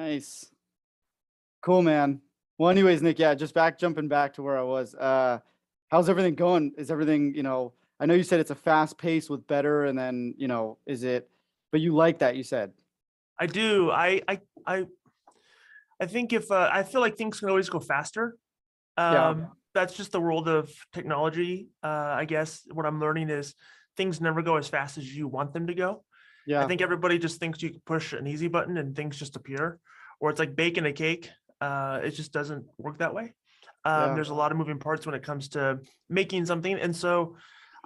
Nice. Cool, man. Well, anyways, Nick, yeah, just back jumping back to where I was. Uh, how's everything going? Is everything, you know, I know you said it's a fast pace with better, and then, you know, is it, but you like that, you said. I do. I I I I think if uh, I feel like things can always go faster. Yeah. Um, that's just the world of technology. Uh, I guess what I'm learning is things never go as fast as you want them to go. Yeah. I think everybody just thinks you push an easy button and things just appear, or it's like baking a cake. Uh, it just doesn't work that way. Um, Yeah. There's a lot of moving parts when it comes to making something, and so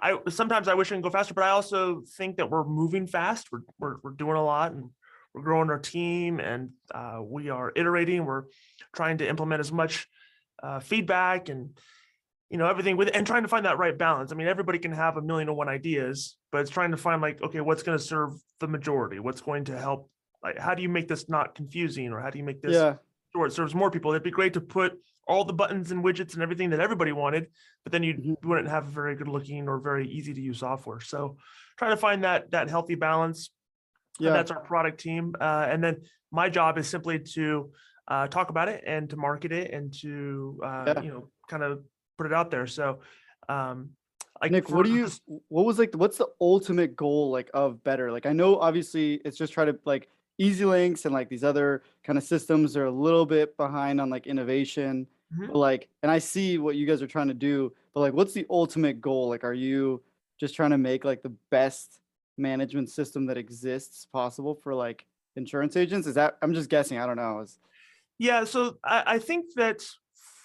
I sometimes I wish I can go faster, but I also think that we're moving fast. We're we're, we're doing a lot, and we're growing our team, and uh, we are iterating. We're trying to implement as much uh, feedback and you know everything with and trying to find that right balance. I mean, everybody can have a million and one ideas, but it's trying to find like, okay, what's going to serve the majority? What's going to help? Like, how do you make this not confusing, or how do you make this Yeah. sure it serves more people? It'd be great to put all the buttons and widgets and everything that everybody wanted, but then you Mhm. wouldn't have a very good looking or very easy to use software. So try to find that that healthy balance. and Yeah. That's our product team. Uh, and then my job is simply to uh, talk about it and to market it and to uh, Yeah. you know kind of put it out there. So um like Nick, what do you, what was like, what's the ultimate goal like of better? Like, I know obviously it's just try to like EZLynx and like these other kind of systems are a little bit behind on like innovation. Mhm. But like, and I see what you guys are trying to do, but like, what's the ultimate goal? Like, are you just trying to make like the best management system that exists possible for like insurance agents? Is that, I'm just guessing, I don't know. Is, Yeah, so I, I think that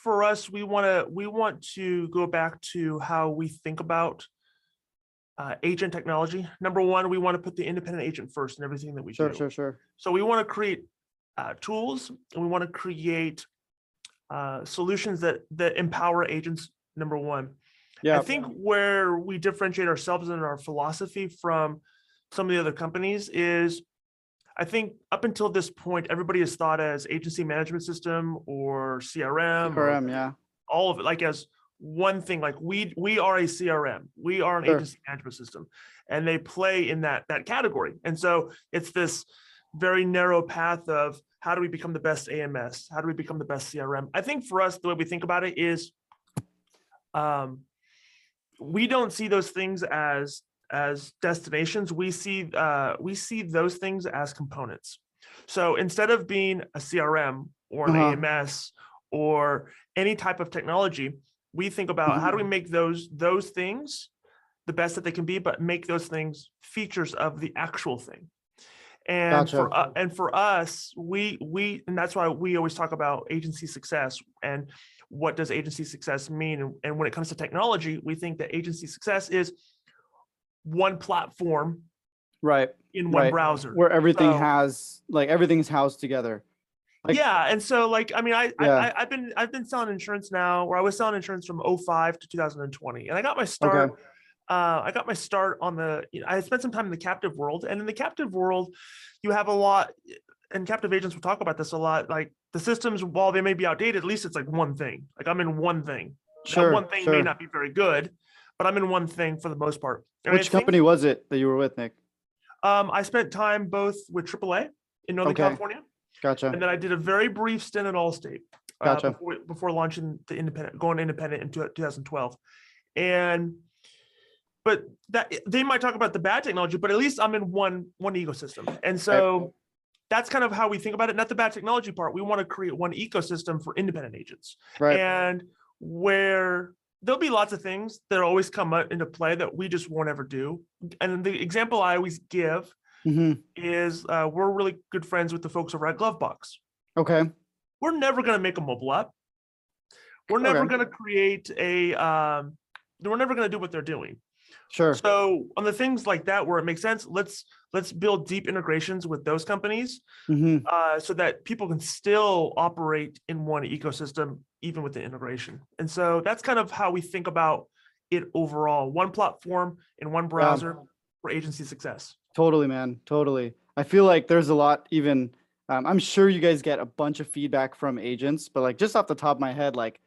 for us, we want to we want to go back to how we think about uh, agent technology. Number one, we want to put the independent agent first in everything that we sure, do. sure, sure. Sure. So we want to create uh, tools and we want to create uh, solutions that that empower agents. Number one, Yeah. I think where we differentiate ourselves and our philosophy from some of the other companies is I think up until this point, everybody has thought as agency management system or CRM, or CRM, yeah. all of it, like as one thing, like we, we are a CRM, we are an Sure. agency management system. And they play in that, that category. And so it's this very narrow path of how do we become the best AMS? How do we become the best CRM? I think for us, the way we think about it is um, we don't see those things as as destinations. We see uh, we see those things as components. So instead of being a CRM or an Uh-huh. AMS or any type of technology, we think about how do we make those those things the best that they can be, but make those things features of the actual thing. And for uh, and for us, we we and that's why we always talk about agency success and what does agency success mean? And, and when it comes to technology, we think that agency success is one platform Right. in one Right. browser. Where everything So- has, like, everything's housed together. like- yeah, and so like I mean, I, Yeah. I I've been I've been selling insurance now, where I was selling insurance from 05 to 2020, and I got my start. okay. Uh, I got my start on the. You know, I spent some time in the captive world, and in the captive world, you have a lot, and captive agents will talk about this a lot. Like the systems, while they may be outdated, at least it's like one thing. Like I'm in one thing. That Sure. one thing may not be very good, but I'm in one thing for the most part. And I Which think, company was it that you were with, Nick? Um, I spent time both with AAA in Northern Okay. California, Gotcha. and then I did a very brief stint at Allstate. uh, before, before launching the independent, going independent in 2012, and but that they might talk about the bad technology, but at least I'm in one one ecosystem, and so. That's kind of how we think about it. Not the bad technology part. We want to create one ecosystem for independent agents. Right. and where there'll be lots of things that always come into play that we just won't ever do. And the example I always give hmm is uh, we're really good friends with the folks over at Glovebox. Okay. We're never going to make a mobile app. We're never Okay. going to create a. Um, we're never going to do what they're doing. Sure. So on the things like that where it makes sense, let's let's build deep integrations with those companies hmm uh, so that people can still operate in one ecosystem, even with the integration. And so that's kind of how we think about it overall one platform in one browser for agency success. Totally, man. Totally. I feel like there's a lot even um, I'm sure you guys get a bunch of feedback from agents, but like just off the top of my head, like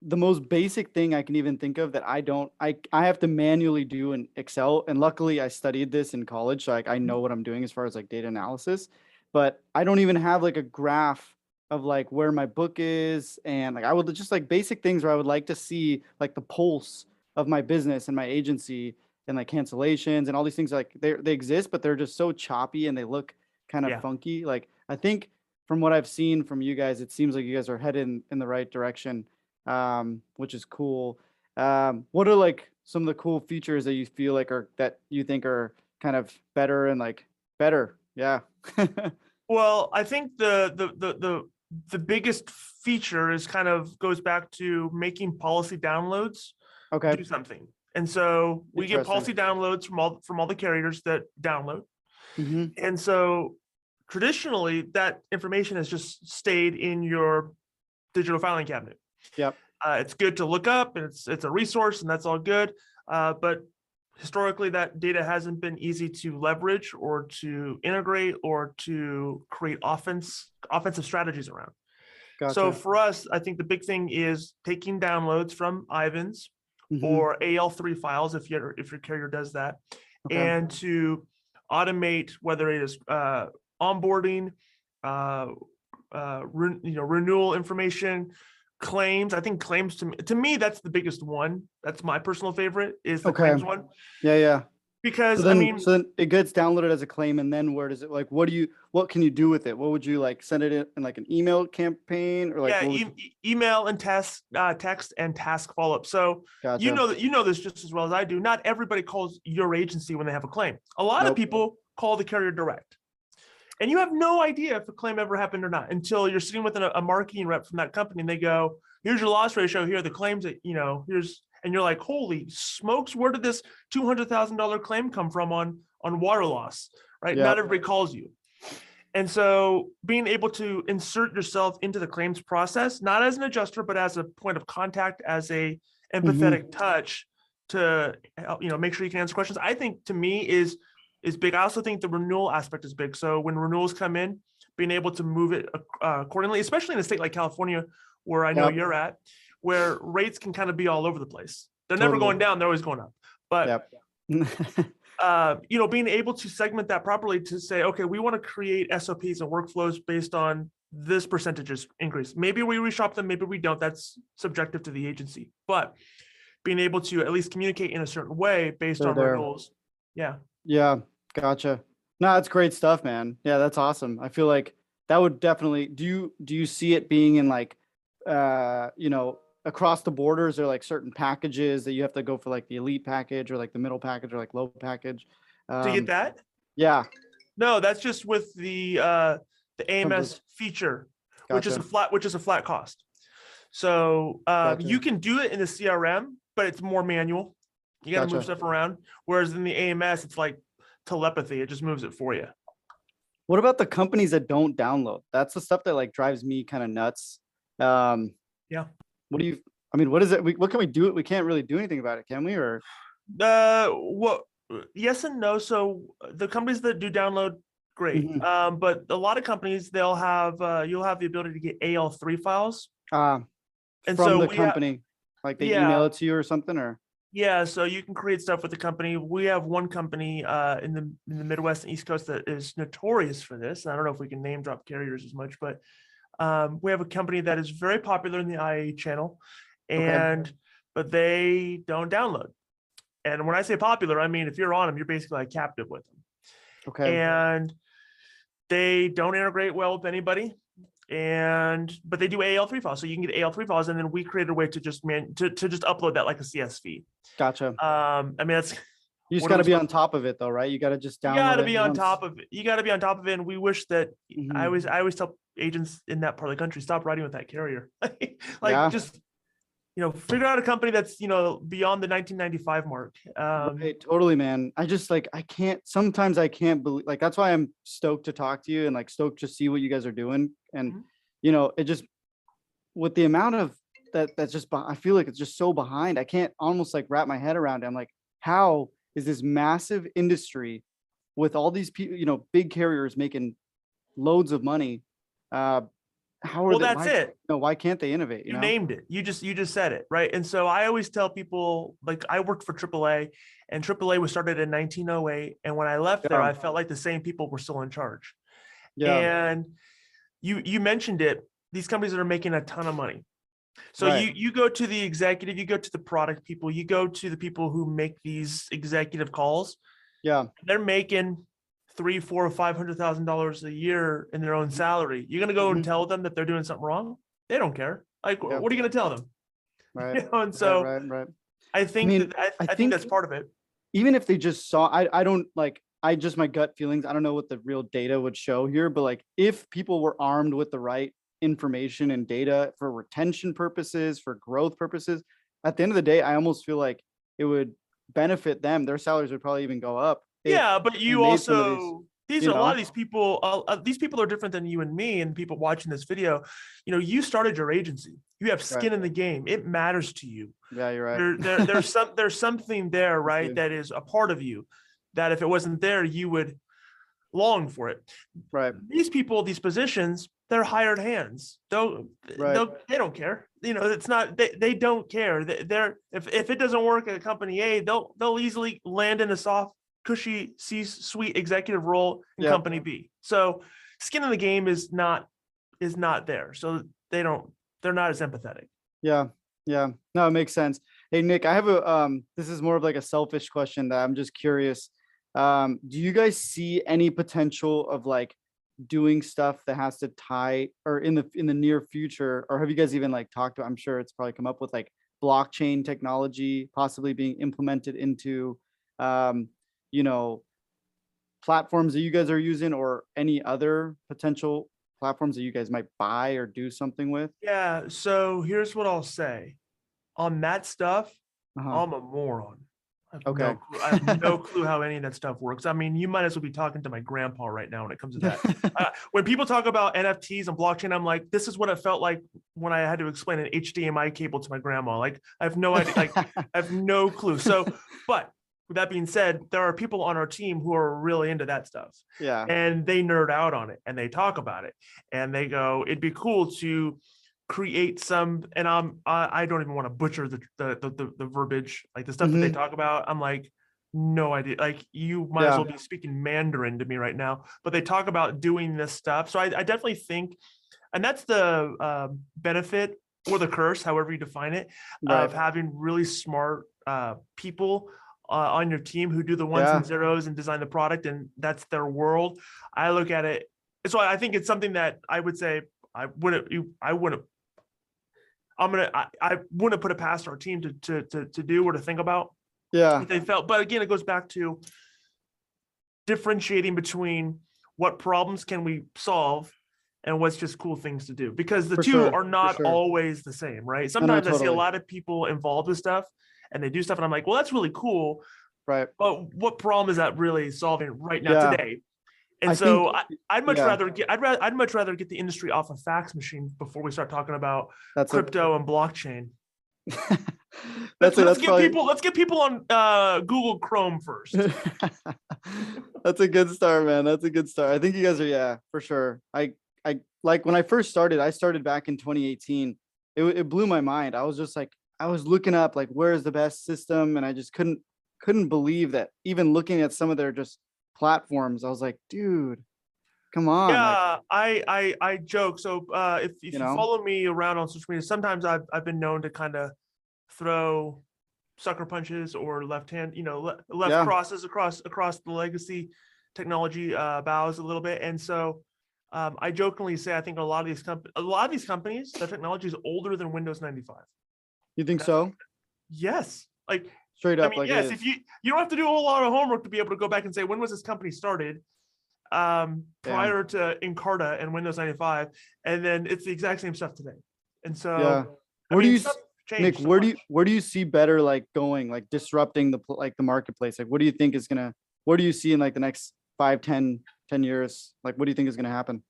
the most basic thing I can even think of that I don't I I have to manually do in Excel. And luckily I studied this in college. So like I know what I'm doing as far as like data analysis. but I don't even have like a graph of like where my book is and like I would just like basic things where I would like to see like the pulse of my business and my agency and like cancellations and all these things like they they exist but they're just so choppy and they look kind of Yeah. funky like I think from what I've seen from you guys it seems like you guys are headed in, in the right direction um which is cool. Um what are like some of the cool features that you feel like are that you think are kind of better and like better? Yeah. Well, I think the the the the the biggest feature is kind of goes back to making policy downloads okay do something. And so we get policy downloads from all from all the carriers that download. hmm And so traditionally that information has just stayed in your digital filing cabinet. Yep. Uh, it's good to look up and it's it's a resource and that's all good. Uh, but historically that data hasn't been easy to leverage or to integrate or to create offense offensive strategies around. gotcha. So for us, I think the big thing is taking downloads from Ivans Mhm. or AL3 files if your if your carrier does that, Okay. and to automate whether it is uh, onboarding, uh, uh, re- you know, renewal information, claims. I think claims to me, to me that's the biggest one. That's my personal favorite is the claims Okay. one yeah yeah because so then, I mean. so then it gets downloaded as a claim, and then where does it like? What do you? What can you do with it? What would you like? Send it in, in like an email campaign or like? yeah, e- e- email and test, uh, text and task follow up. So gotcha. you know that you know this just as well as I do. Not everybody calls your agency when they have a claim. A lot of people call the carrier direct. And you have no idea if a claim ever happened or not until you're sitting with a, a marketing rep from that company and they go, here's your loss ratio, here are the claims that, you know, here's and you're like, holy smokes, where did this two hundred thousand dollar claim come from on on water loss? Right. Yeah. Not everybody calls you. And so being able to insert yourself into the claims process, not as an adjuster, but as a point of contact, as a mm-hmm. empathetic touch to you know make sure you can answer questions, I think to me is is big. I also think the renewal aspect is big. So when renewals come in, being able to move it uh, accordingly, especially in a state like California, where I know Yep. you're at, where rates can kind of be all over the place. They're never going down; they're always going up. But Yep. uh, you know, being able to segment that properly to say, okay, we want to create SOPs and workflows based on this percentages increase. Maybe we reshop them, maybe we don't. That's subjective to the agency. But being able to at least communicate in a certain way based They're on renewals. Yeah. Yeah, gotcha. No, that's great stuff, man. Yeah, that's awesome. I feel like that would definitely. Do you do you see it being in like, uh, you know, across the borders or like certain packages that you have to go for like the elite package or like the middle package or like low package? To Um, get that? Yeah, No, that's just with the uh the AMS feature, which is a flat, which is a flat cost. So uh, Gotcha. you can do it in the CRM, but it's more manual. You got to move Gotcha. stuff around. Whereas in the AMS, it's like telepathy; it just moves it for you. What about the companies that don't download? That's the stuff that like drives me kind of nuts. Um, Yeah. What do you? I mean, what is it? We, what can we do? We can't really do anything about it, can we? Or Uh, what? Yes and no. So uh, the companies that do download, great. Mhm. Um, but a lot of companies they'll have uh, you'll have the ability to get AL3 files, uh, and from so the we ha- company, like they Yeah. email it to you or something, or Yeah, so you can create stuff with the company. We have one company uh, in the in the Midwest and East Coast that is notorious for this. I don't know if we can name drop carriers as much, but um, we have a company that is very popular in the IA channel, Okay. and but they don't download. And when I say popular, I mean if you're on them, you're basically like captive with them. okay, And they don't integrate well with anybody. And but they do AL3 files, so you can get AL3 files, and then we created a way to just man to, to just upload that like a CSV. gotcha. Um, I mean that's You just got to be on top of it, though, right? You got to just download. you got to be on once. top of it. You got to be on top of it. And we wish that I Mhm. always I always tell agents in that part of the country stop riding with that carrier. like Yeah. just you know figure out a company that's you know beyond the 1995 mark. Um, Right, totally, man. I just like I can't. Sometimes I can't believe. Like that's why I'm stoked to talk to you and like stoked to see what you guys are doing. And Mhm. you know, it just with the amount of that that's just. I feel like it's just so behind. I can't almost like wrap my head around it. I'm like, how is this massive industry with all these people? You know, big carriers making loads of money. Uh, how are well, they? that's why, it. No, why can't they innovate? You You, know? named it. You just you just said it right. And so I always tell people like I worked for AAA, and AAA was started in 1908. And when I left there, I felt like the same people were still in charge. Yeah. And you you mentioned it, these companies that are making a ton of money. So Right. you you go to the executive, you go to the product people, you go to the people who make these executive calls, Yeah. they're making three, four, or five hundred thousand dollars a year in their own salary. You're gonna go and Mhm. tell them that they're doing something wrong? They don't care. Like, Yeah. what are you gonna tell them? Right. You know, and so right, right. I think mean, that I, I I think that's part of it. even if they just saw I, I don't like i just my gut feelings i don't know what the real data would show here but like if people were armed with the right information and data for retention purposes for growth purposes at the end of the day i almost feel like it would benefit them their salaries would probably even go up if- Yeah, but you also these you are a lot of these people. Uh, uh, these people are different than you and me and people watching this video. You know, you started your agency. You have skin in the game. It matters to you. yeah you're right There, there, there's some there's something there, right? That is a part of you. That if it wasn't there, you would long for it. right These people, these positions, they're hired hands. Don't Right. they'll- they don't care. You know, it's not they, they don't care. They, they're if if it doesn't work at company A, they'll they'll easily land in a soft, cushy C-suite executive role in Yeah. company B. So skin in the game is not is not there. So they don't they're not as empathetic. Yeah, yeah. No, it makes sense. Hey Nick, I have a um this is more of like a selfish question that I'm just curious. Um, do you guys see any potential of like doing stuff that has to tie or in the in the near future, or have you guys even like talked to, I'm sure it's probably come up with like blockchain technology possibly being implemented into um, you know, platforms that you guys are using or any other potential platforms that you guys might buy or do something with? Yeah. So here's what I'll say. On that stuff, Uh-huh. I'm a moron. I have Okay. No clue, I have no clue how any of that stuff works. I mean, you might as well be talking to my grandpa right now when it comes to that. Uh, when people talk about NFTs and blockchain, I'm like, this is what it felt like when I had to explain an HDMI cable to my grandma. Like, I have no idea. Like, I have no clue. So, but with that being said, there are people on our team who are really into that stuff yeah. and they nerd out on it and they talk about it and they go it'd be cool to create some and i'm i, I don't even want to butcher the the, the the verbiage like the stuff that they Mhm. talk about i'm like no idea like you might as well be speaking mandarin to me right now but they talk about doing this stuff so i, I definitely think and that's the uh, benefit or the curse however you define it of having really smart uh, people uh, on your team who do the ones Yeah. and zeros and design the product, and that's their world. I look at it, so I think it's something that I would say I wouldn't, you- I wouldn't. I'm gonna, I, I wouldn't put it past our team to to to to do or to think about Yeah. they felt. But again, it goes back to differentiating between what problems can we solve and what's just cool things to do because the For two sure, are not sure. always the same right sometimes i see a lot of people involved with stuff and they do stuff and i'm like well that's really cool Right. but what problem is that really solving right now Yeah. today and I so think- I, i'd much yeah. rather get i'd rather i'd much rather get the industry off a fax machine before we start talking about That's crypto and blockchain A, let's, that's a, let's get probably, people let's get people on uh google chrome first that's a good start, man. That's a good start. I think you guys are, yeah, for sure. I, I like when I first started, I started back in 2018. It, it blew my mind. I was just like, I was looking up like, where's the best system? And I just couldn't, couldn't believe that even looking at some of their just platforms, I was like, dude, come on. like, yeah i i i joke so uh if, if you, You know? follow me around on social media sometimes i've, I've been known to kind of throw sucker punches or left hand you know le- left Yeah. crosses across across the legacy technology uh bows a little bit and so um, I jokingly say I think a lot of these comp- a lot of these companies, their technology is older than Windows 95. You think so? Yes, like Straight I up, mean, like yes, is. if you you don't have to do a whole lot of homework to be able to go back and say when was this company started, um, Damn. prior to Encarta and Windows 95, and then it's the exact same stuff today. And so, Yeah. I Where do mean, you stuff changed Nick, so where do you much. where do you see better like going, like disrupting the pl- like the marketplace? Like what do you think is gonna what do you see in like the next five, 10, 10 years? Like what do you think is gonna happen?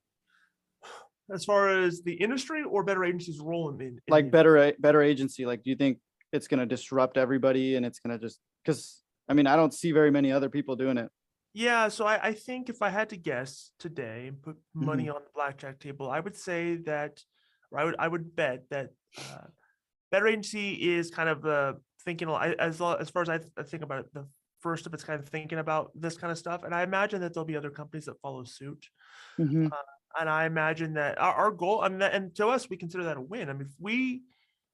As far as the industry or better agencies role in, in Like better better agency, like do you think it's gonna disrupt everybody and it's gonna just because I mean I don't see very many other people doing it. Yeah, so I, I think if I had to guess today and put money Mm-hmm. on the blackjack table, I would say that, or I would I would bet that uh, Better Agency is kind of uh, thinking a lot- as as far as I, th- I think about it, the first of its kind of thinking about this kind of stuff, and I imagine that there'll be other companies that follow suit. Mhm. And I imagine that our, our goal, I mean, and to us, we consider that a win. I mean, if we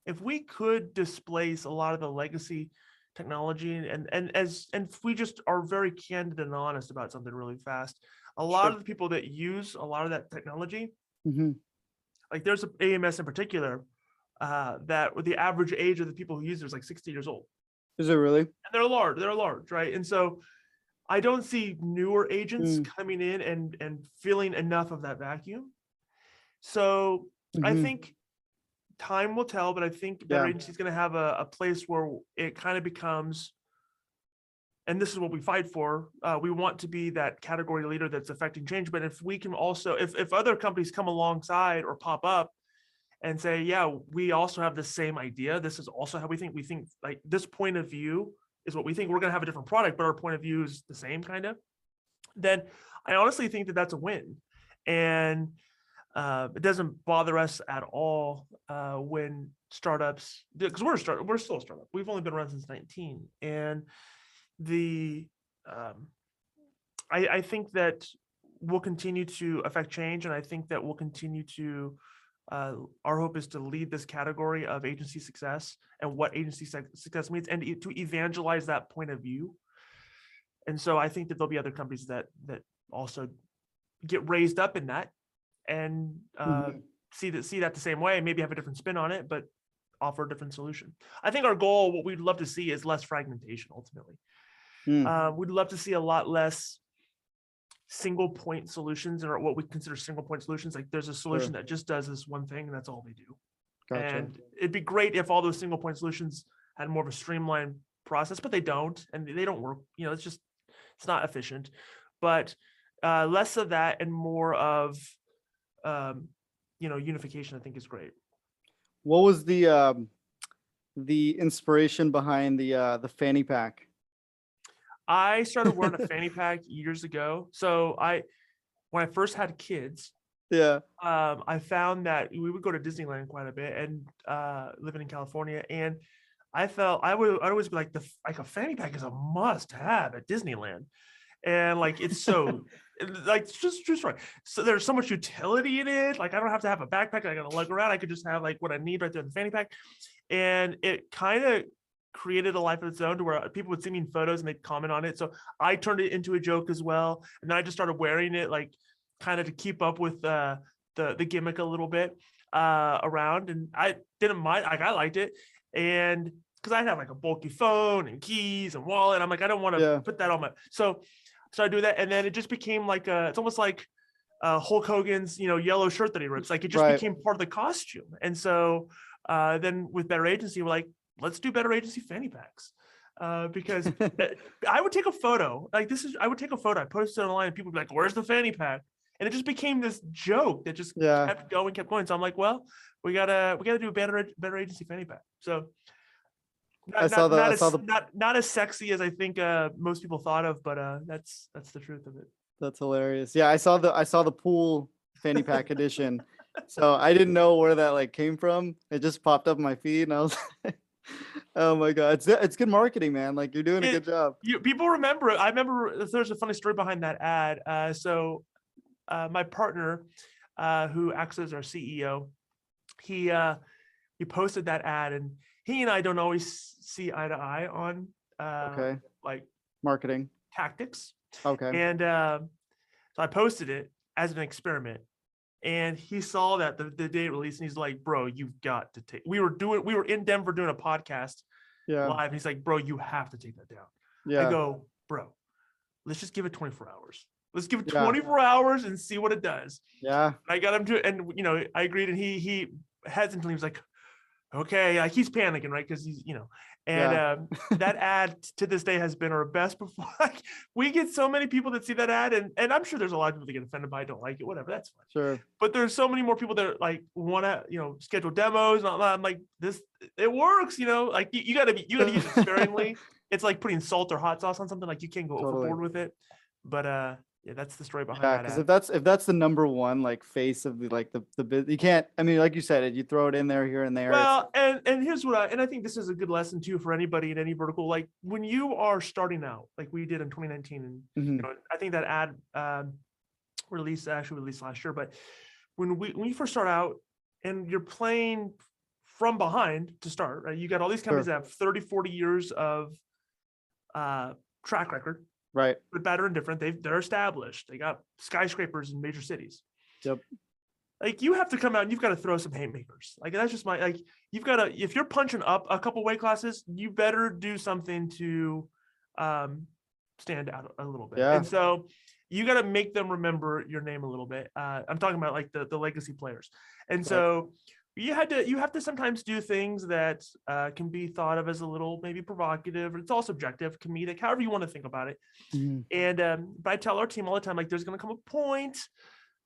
if we could displace a lot of the legacy technology and and, as and if we just are very candid and honest about something really fast, a lot Sure. of the people that use a lot of that technology, Mhm. like there's a AMS in particular, uh, that with the average age of the people who use it is like 60 years old. Is it really? And they're large, they're large, right? And so I don't see newer agents Mm. coming in and and filling enough of that vacuum. So I Mhm. think time will tell, but I think Better Yeah. Agency is going to have a, a place where it kind of becomes, and this is what we fight for. Uh, we want to be that category leader that's affecting change. But if we can also, if if other companies come alongside or pop up and say, yeah, we also have the same idea. This is also how we think. We think like this point of view is what we think. We're going to have a different product, but our point of view is the same kind of. Then I honestly think that that's a win, and uh, it doesn't bother us at all uh, when startups because we're a start we're still a startup. We've only been around since 19, and the um, I, I think that we'll continue to affect change, and I think that we'll continue to. Uh, our hope is to lead this category of agency success and what agency success means, and to evangelize that point of view. And so I think that there'll be other companies that that also get raised up in that and uh, Mhm. see that see that the same way, maybe have a different spin on it, but offer a different solution. I think our goal, what we'd love to see, is less fragmentation. Ultimately, Mm. uh, we'd love to see a lot less single point solutions or what we consider single point solutions. Like there's a solution that just does this one thing, and that's all they do. Gotcha. And it'd be great if all those single point solutions had more of a streamlined process, but they don't, and they don't work. You know, it's just it's not efficient. But uh, less of that and more of um, you know unification. I think is great. What was the um, the inspiration behind the uh, the fanny pack? I started wearing a fanny pack years ago. So I, when I first had kids, Yeah. um, I found that we would go to Disneyland quite a bit and uh, living in California. And I felt I would I'd always be like the like a fanny pack is a must have at Disneyland. And like it's so like it's just just right. So there's so much utility in it. Like I don't have to have a backpack. I gotta lug around. I could just have like what I need right there in the fanny pack. And it kind of created a life of its own to where people would send me in photos and they'd comment on it. So I turned it into a joke as well. And then I just started wearing it like kind of to keep up with uh, the the gimmick a little bit uh, around. And I didn't mind. Like I liked it, and because I have like a bulky phone and keys and wallet, I'm like I don't want to Yeah. put that on my. So so I do that, and then it just became like a. It's almost like uh, Hulk Hogan's you know yellow shirt that he rips. Like it just Right. became part of the costume. And so uh, then with Better Agency, we're like, let's do Better Agency fanny packs. Uh, because I would take a photo. Like this is, I would take a photo. I posted it online, and people would be like, "Where's the fanny pack?" And it just became this joke that just Yeah. kept going, kept going. So I'm like, "Well, we gotta, we gotta do a better, better agency fanny pack." So not, I saw the- not I as, saw the- not not as sexy as I think uh, most people thought of, but uh, that's that's the truth of it. That's hilarious. Yeah, I saw the I saw the pool fanny pack edition. So I didn't know where that like came from. It just popped up in my feed and I was like, oh my god. It's it's good marketing, man. Like you're doing a It- good job. you people remember it. I remember there's a funny story behind that ad. Uh, so uh, my partner, uh, who acts as our CEO, he uh, he posted that ad, and he and I don't always see eye to eye on uh, Okay. like Marketing. tactics. Okay. And um so I posted it as an experiment. And he saw that the, the day it released, and he's like, "Bro, you've got to take." We were doing, we were in Denver doing a podcast Yeah. live. And he's like, "Bro, you have to take that down." yeah I go, bro, let's just give it 24 hours. Let's give it Yeah. 24 hours and see what it does. Yeah. And I got him to, and you know, I agreed, and he he hesitantly was like, okay, like he's panicking, right? Because he's, you know, and Yeah. um, that ad to this day has been our best before. Like, we get so many people that see that ad, and and I'm sure there's a lot of people that get offended by it, don't like it, whatever, that's fine. Sure. But there's so many more people that like want to, you know, schedule demos. And all that. I'm like, this, it works, you know, like you, you gotta be, you gotta use it sparingly. it's like putting salt or hot sauce on something. Like you can't go Totally. overboard with it. But uh, yeah, that's the story behind Yeah, that. because if that's if that's the number one like face of the like the the bit, you can't. I mean, like you said, it you throw it in there here and there. Well, and and here's what I and I think this is a good lesson too for anybody in any vertical. Like when you are starting out, like we did in 2019, and Mhm. you know, I think that ad um, released actually released last year. But when we when you first start out and you're playing from behind to start, right? You got all these companies Sure. that have 30, 40 years of uh, track record, right. good, better, and different. They've they're established. They got skyscrapers in major cities. Yep. Like you have to come out and you've got to throw some haymakers. Like that's just my like you've got to if you're punching up a couple weight classes, you better do something to um stand out a little bit. Yeah. And so you got to make them remember your name a little bit. Uh, I'm talking about like the the legacy players. And Right. so you had to you have to sometimes do things that uh, can be thought of as a little maybe provocative it's all subjective comedic however you want to think about it Mhm. and um, but I tell our team all the time, like there's going to come a point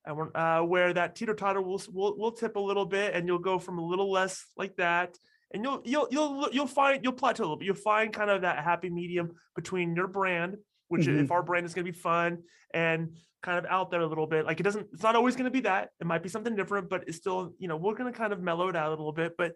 and we're, uh, where that teeter totter will, will will tip a little bit, and you'll go from a little less like that, and you'll you'll you'll you'll find you'll plateau a little bit. You'll find kind of that happy medium between your brand, which i- if our brand is going to be fun and kind of out there a little bit. Like it doesn't, it's not always going to be that. It might be something different, but it's still you know we're going to kind of mellow it out a little bit, but.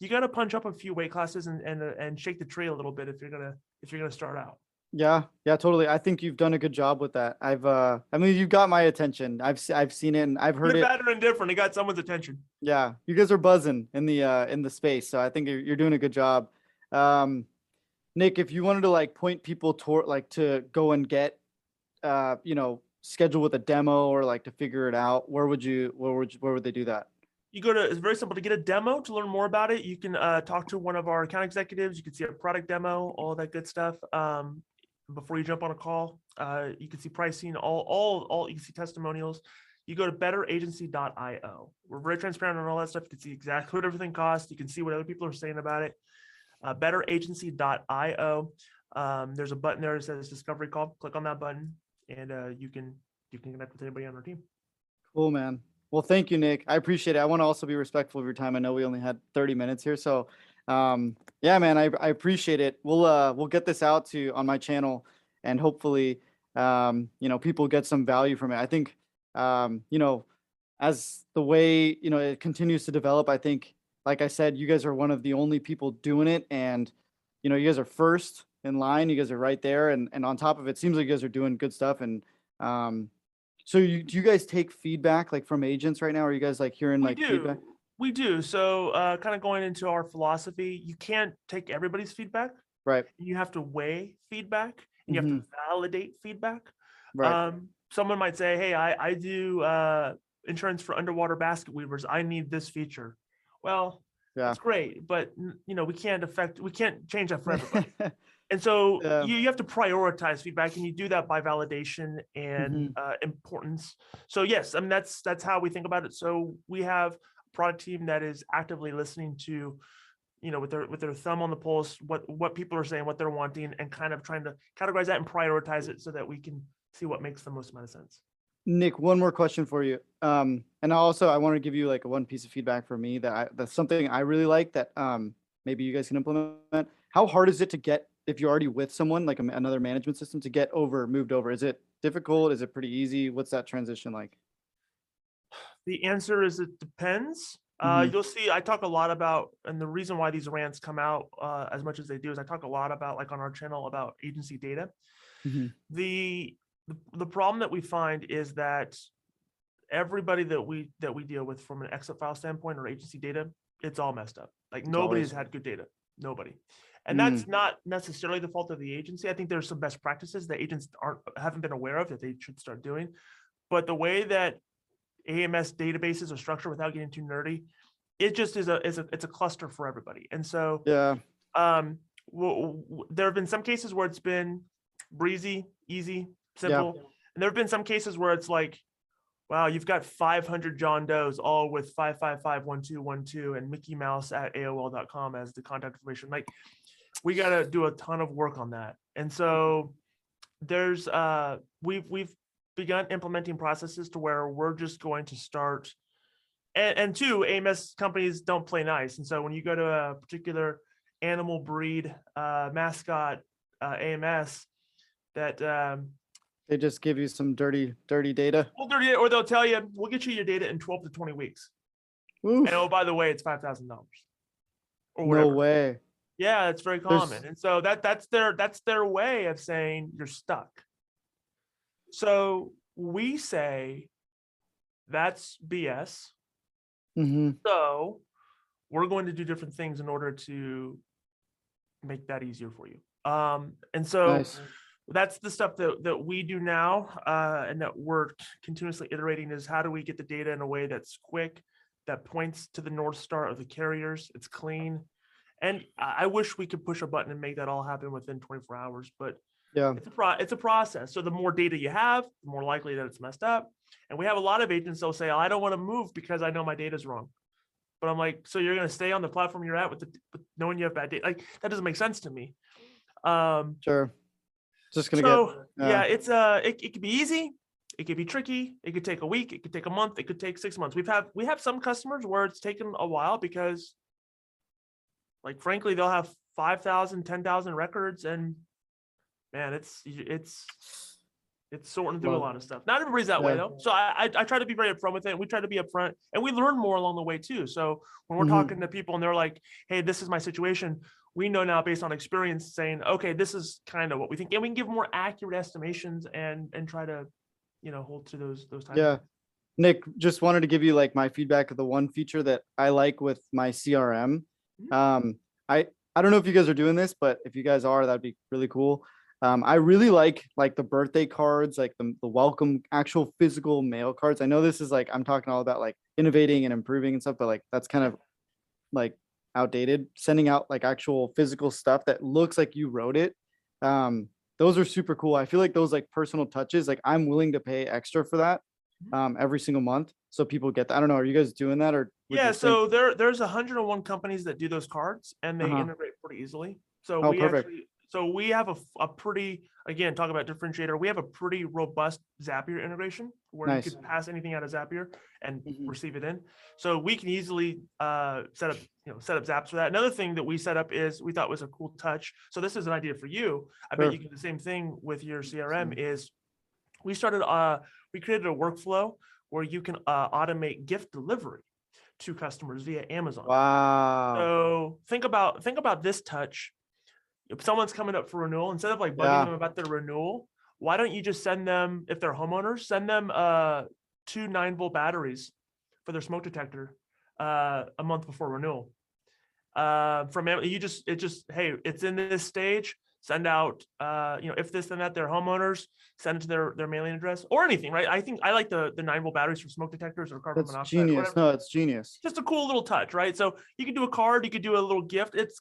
You got to punch up a few weight classes and and uh, and shake the tree a little bit if you're gonna if you're gonna start out. Yeah, yeah, totally. I think you've done a good job with that. I've, uh, I mean, you've got my attention. I've, I've seen it and I've heard Good, it. better, and different. It got someone's attention. Yeah, you guys are buzzing in the, uh, in the space. So I think you're, you're doing a good job. Um, Nick, if you wanted to like point people toward, like to go and get, uh, you know, schedule with a demo or like to figure it out, where would you, where would, you, where would they do that? you go to it's very simple to get a demo to learn more about it you can uh, talk to one of our account executives you can see a product demo all that good stuff um, before you jump on a call uh, you can see pricing all all all you can see testimonials. You go to betteragency.io we're very transparent on all that stuff you can see exactly what everything costs you can see what other people are saying about it. Uh, betteragency.io um, there's a button there that says discovery call click on that button and uh, you can you can connect with anybody on our team Cool, man. Well, thank you, Nick. I appreciate it. I want to also be respectful of your time. I know we only had 30 minutes here. So, um, yeah, man, I, I appreciate it. We'll, uh, we'll get this out to on my channel and hopefully, um, you know, people get some value from it. I think, um, you know, as the way, you know, it continues to develop, I think, like I said, you guys are one of the only people doing it. And, you know, you guys are first in line. You guys are right there. And, and on top of it, seems like you guys are doing good stuff. And, um, so you, do you guys take feedback like from agents right now? Are you guys like hearing we like do. feedback? We do. So, uh, kind of going into our philosophy, you can't take everybody's feedback. Right, You have to weigh feedback and you have to validate feedback. Mm-hmm. right, Um, someone might say, "Hey, I I do uh, insurance for underwater basket weavers. I need this feature." Well, Yeah. that's great, but n- you know we can't affect we can't change that for everybody. And so you, you have to prioritize feedback, and you do that by validation and Mm-hmm. uh, importance. So yes, I mean that's that's how we think about it. So we have a product team that is actively listening to, you know, with their with their thumb on the pulse, what what people are saying, what they're wanting, and kind of trying to categorize that and prioritize it so that we can see what makes the most amount of sense. Nick, one more question for you. Um, and also I want to give you like a one piece of feedback for me that I, that's something I really like that um maybe you guys can implement. How hard is it to get if you're already with someone like a, another management system to get over moved over? Is it difficult? Is it pretty easy? What's that transition like? The answer is it depends. Uh, Mhm. you'll see, I talk a lot about, and the reason why these rants come out uh, as much as they do is I talk a lot about, like on our channel, about agency data. Mhm. The, the the problem that we find is that everybody that we that we deal with from an exit file standpoint or agency data, it's all messed up. Like nobody always- has had good data. Nobody. And Mm. that's not necessarily the fault of the agency. I think there's some best practices that agents aren't haven't been aware of that they should start doing. But the way that AMS databases are structured without getting too nerdy, it just is a is a it's a cluster for everybody. And so Yeah, um there have been some cases where it's been breezy, easy, simple. And there have been some cases where it's like, wow, you've got 500 John Does all with 5551212 and Mickey Mouse at AOL.com as the contact information. Like, we got to do a ton of work on that. And so there's, uh, we've, we've begun implementing processes to where we're just going to start. And, and two, AMS companies don't play nice. And so when you go to a particular animal breed uh, mascot uh, AMS, that um, They just give you some dirty, dirty data. Well, they're- or they'll tell you, we'll get you your data in 12 to 20 weeks. Oof, And oh, by the way, it's five thousand dollars. Or no way. Yeah, it's very There's- common. And so that that's their that's their way of saying you're stuck. So we say that's BS. hmm So we're going to do different things in order to make that easier for you. Um, and so Nice. that's the stuff that, that we do now uh, and that we're continuously iterating is how do we get the data in a way that's quick, that points to the North Star of the carriers, it's clean. And I, wish we could push a button and make that all happen within 24 hours, but Yeah. it's a pro, it's a process. So the more data you have, the more likely that it's messed up. And we have a lot of agents that'll say, I don't want to move because I know my data is wrong. But I'm like, so you're going to stay on the platform you're at with the with knowing you have bad data? Like that doesn't make sense to me. Um, Sure. Just gonna so get. yeah, uh, it's uh, it, it could be easy. It could be tricky. It could take a week. It could take a month. It could take six months. We've had we have some customers where it's taken a while because, like, frankly, they'll have 5,000, 10,000 records, and man, it's it's it's sorting through a lot of stuff. Not everybody's that way though. So I, I I try to be very upfront with it. We try to be upfront, and we learn more along the way too. So when we're Mhm. talking to people and they're like, "Hey, this is my situation," we know now based on experience, saying, "Okay, this is kind of what we think," and we can give more accurate estimations and and try to, you know, hold to those those times. Yeah. Nick, just wanted to give you like my feedback of the one feature that I like with my CRM. Mhm. Um, I, I don't know if you guys are doing this, but if you guys are, that'd be really cool. Um, I really like like the birthday cards, like the, the welcome actual physical mail cards. I know this is like, I'm talking all about like innovating and improving and stuff, but like that's kind of like outdated. Sending out like actual physical stuff that looks like you wrote it. Um, those are super cool. I feel like those like personal touches, like I'm willing to pay extra for that. Um, every single month. So people get that. I don't know. Are you guys doing that or? Yeah, so there there's 101 companies that do those cards and they Uh-huh. integrate pretty easily. So Oh, we perfect. actually so we have a, a pretty again talk about differentiator. We have a pretty robust Zapier integration where Nice. you can pass anything out of Zapier and Mhm. receive it in. So we can easily uh, set up you know set up Zaps for that. Another thing that we set up is we thought was a cool touch. So this is an idea for you. I bet you can do the same thing with your CRM. Is we started uh we created a workflow where you can uh, automate gift delivery to customers via Amazon. Wow. So think about think about this touch. If someone's coming up for renewal, instead of like bugging Yeah. them about their renewal, why don't you just send them, if they're homeowners, send them uh two nine volt batteries for their smoke detector uh a month before renewal. Uh from you just it just hey, it's in this stage. Send out uh you know if this and that they're homeowners, send it to their their mailing address or anything, right? I think I like the the nine volt batteries for smoke detectors or carbon That's monoxide. genius. No, it's genius. just a cool little touch, right? So you can do a card, you could do a little gift. It's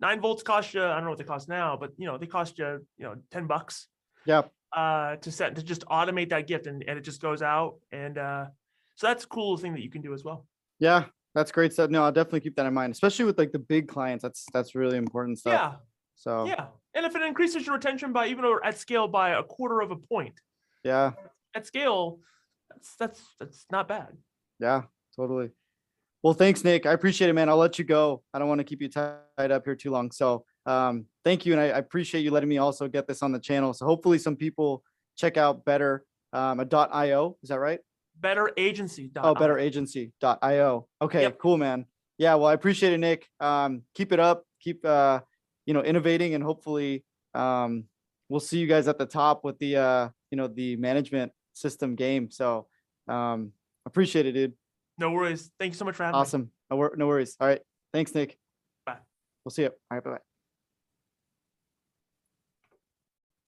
nine volts cost you, I don't know what they cost now, but you know, they cost you, you know, 10 bucks yeah uh to set to just automate that gift and, and it just goes out. And uh so that's a cool thing that you can do as well. Yeah. That's great stuff. No, I'll definitely keep that in mind, especially with like the big clients. That's that's really important stuff. Yeah, So yeah. And if it increases your retention by even or at scale by a quarter of a point, yeah, at scale, that's that's that's not bad. yeah, totally. Well, thanks, Nick. I appreciate it, man. I'll let you go. I don't want to keep you tied up here too long. So um, thank you. And I, I appreciate you letting me also get this on the channel. So hopefully some people check out better um, a dot io. Is that right? Better agency. Oh, better agency dot io. Okay, Yep. cool, man. Yeah, well, I appreciate it, Nick. Um, keep it up. Keep uh, you know, innovating, and hopefully, um, we'll see you guys at the top with the uh, you know, the management system game. So, um, appreciate it, dude. No worries. Thank you so much for having me. Awesome. No, wor- no worries. All right. Thanks, Nick. Bye. We'll see you. All right. Bye Bye.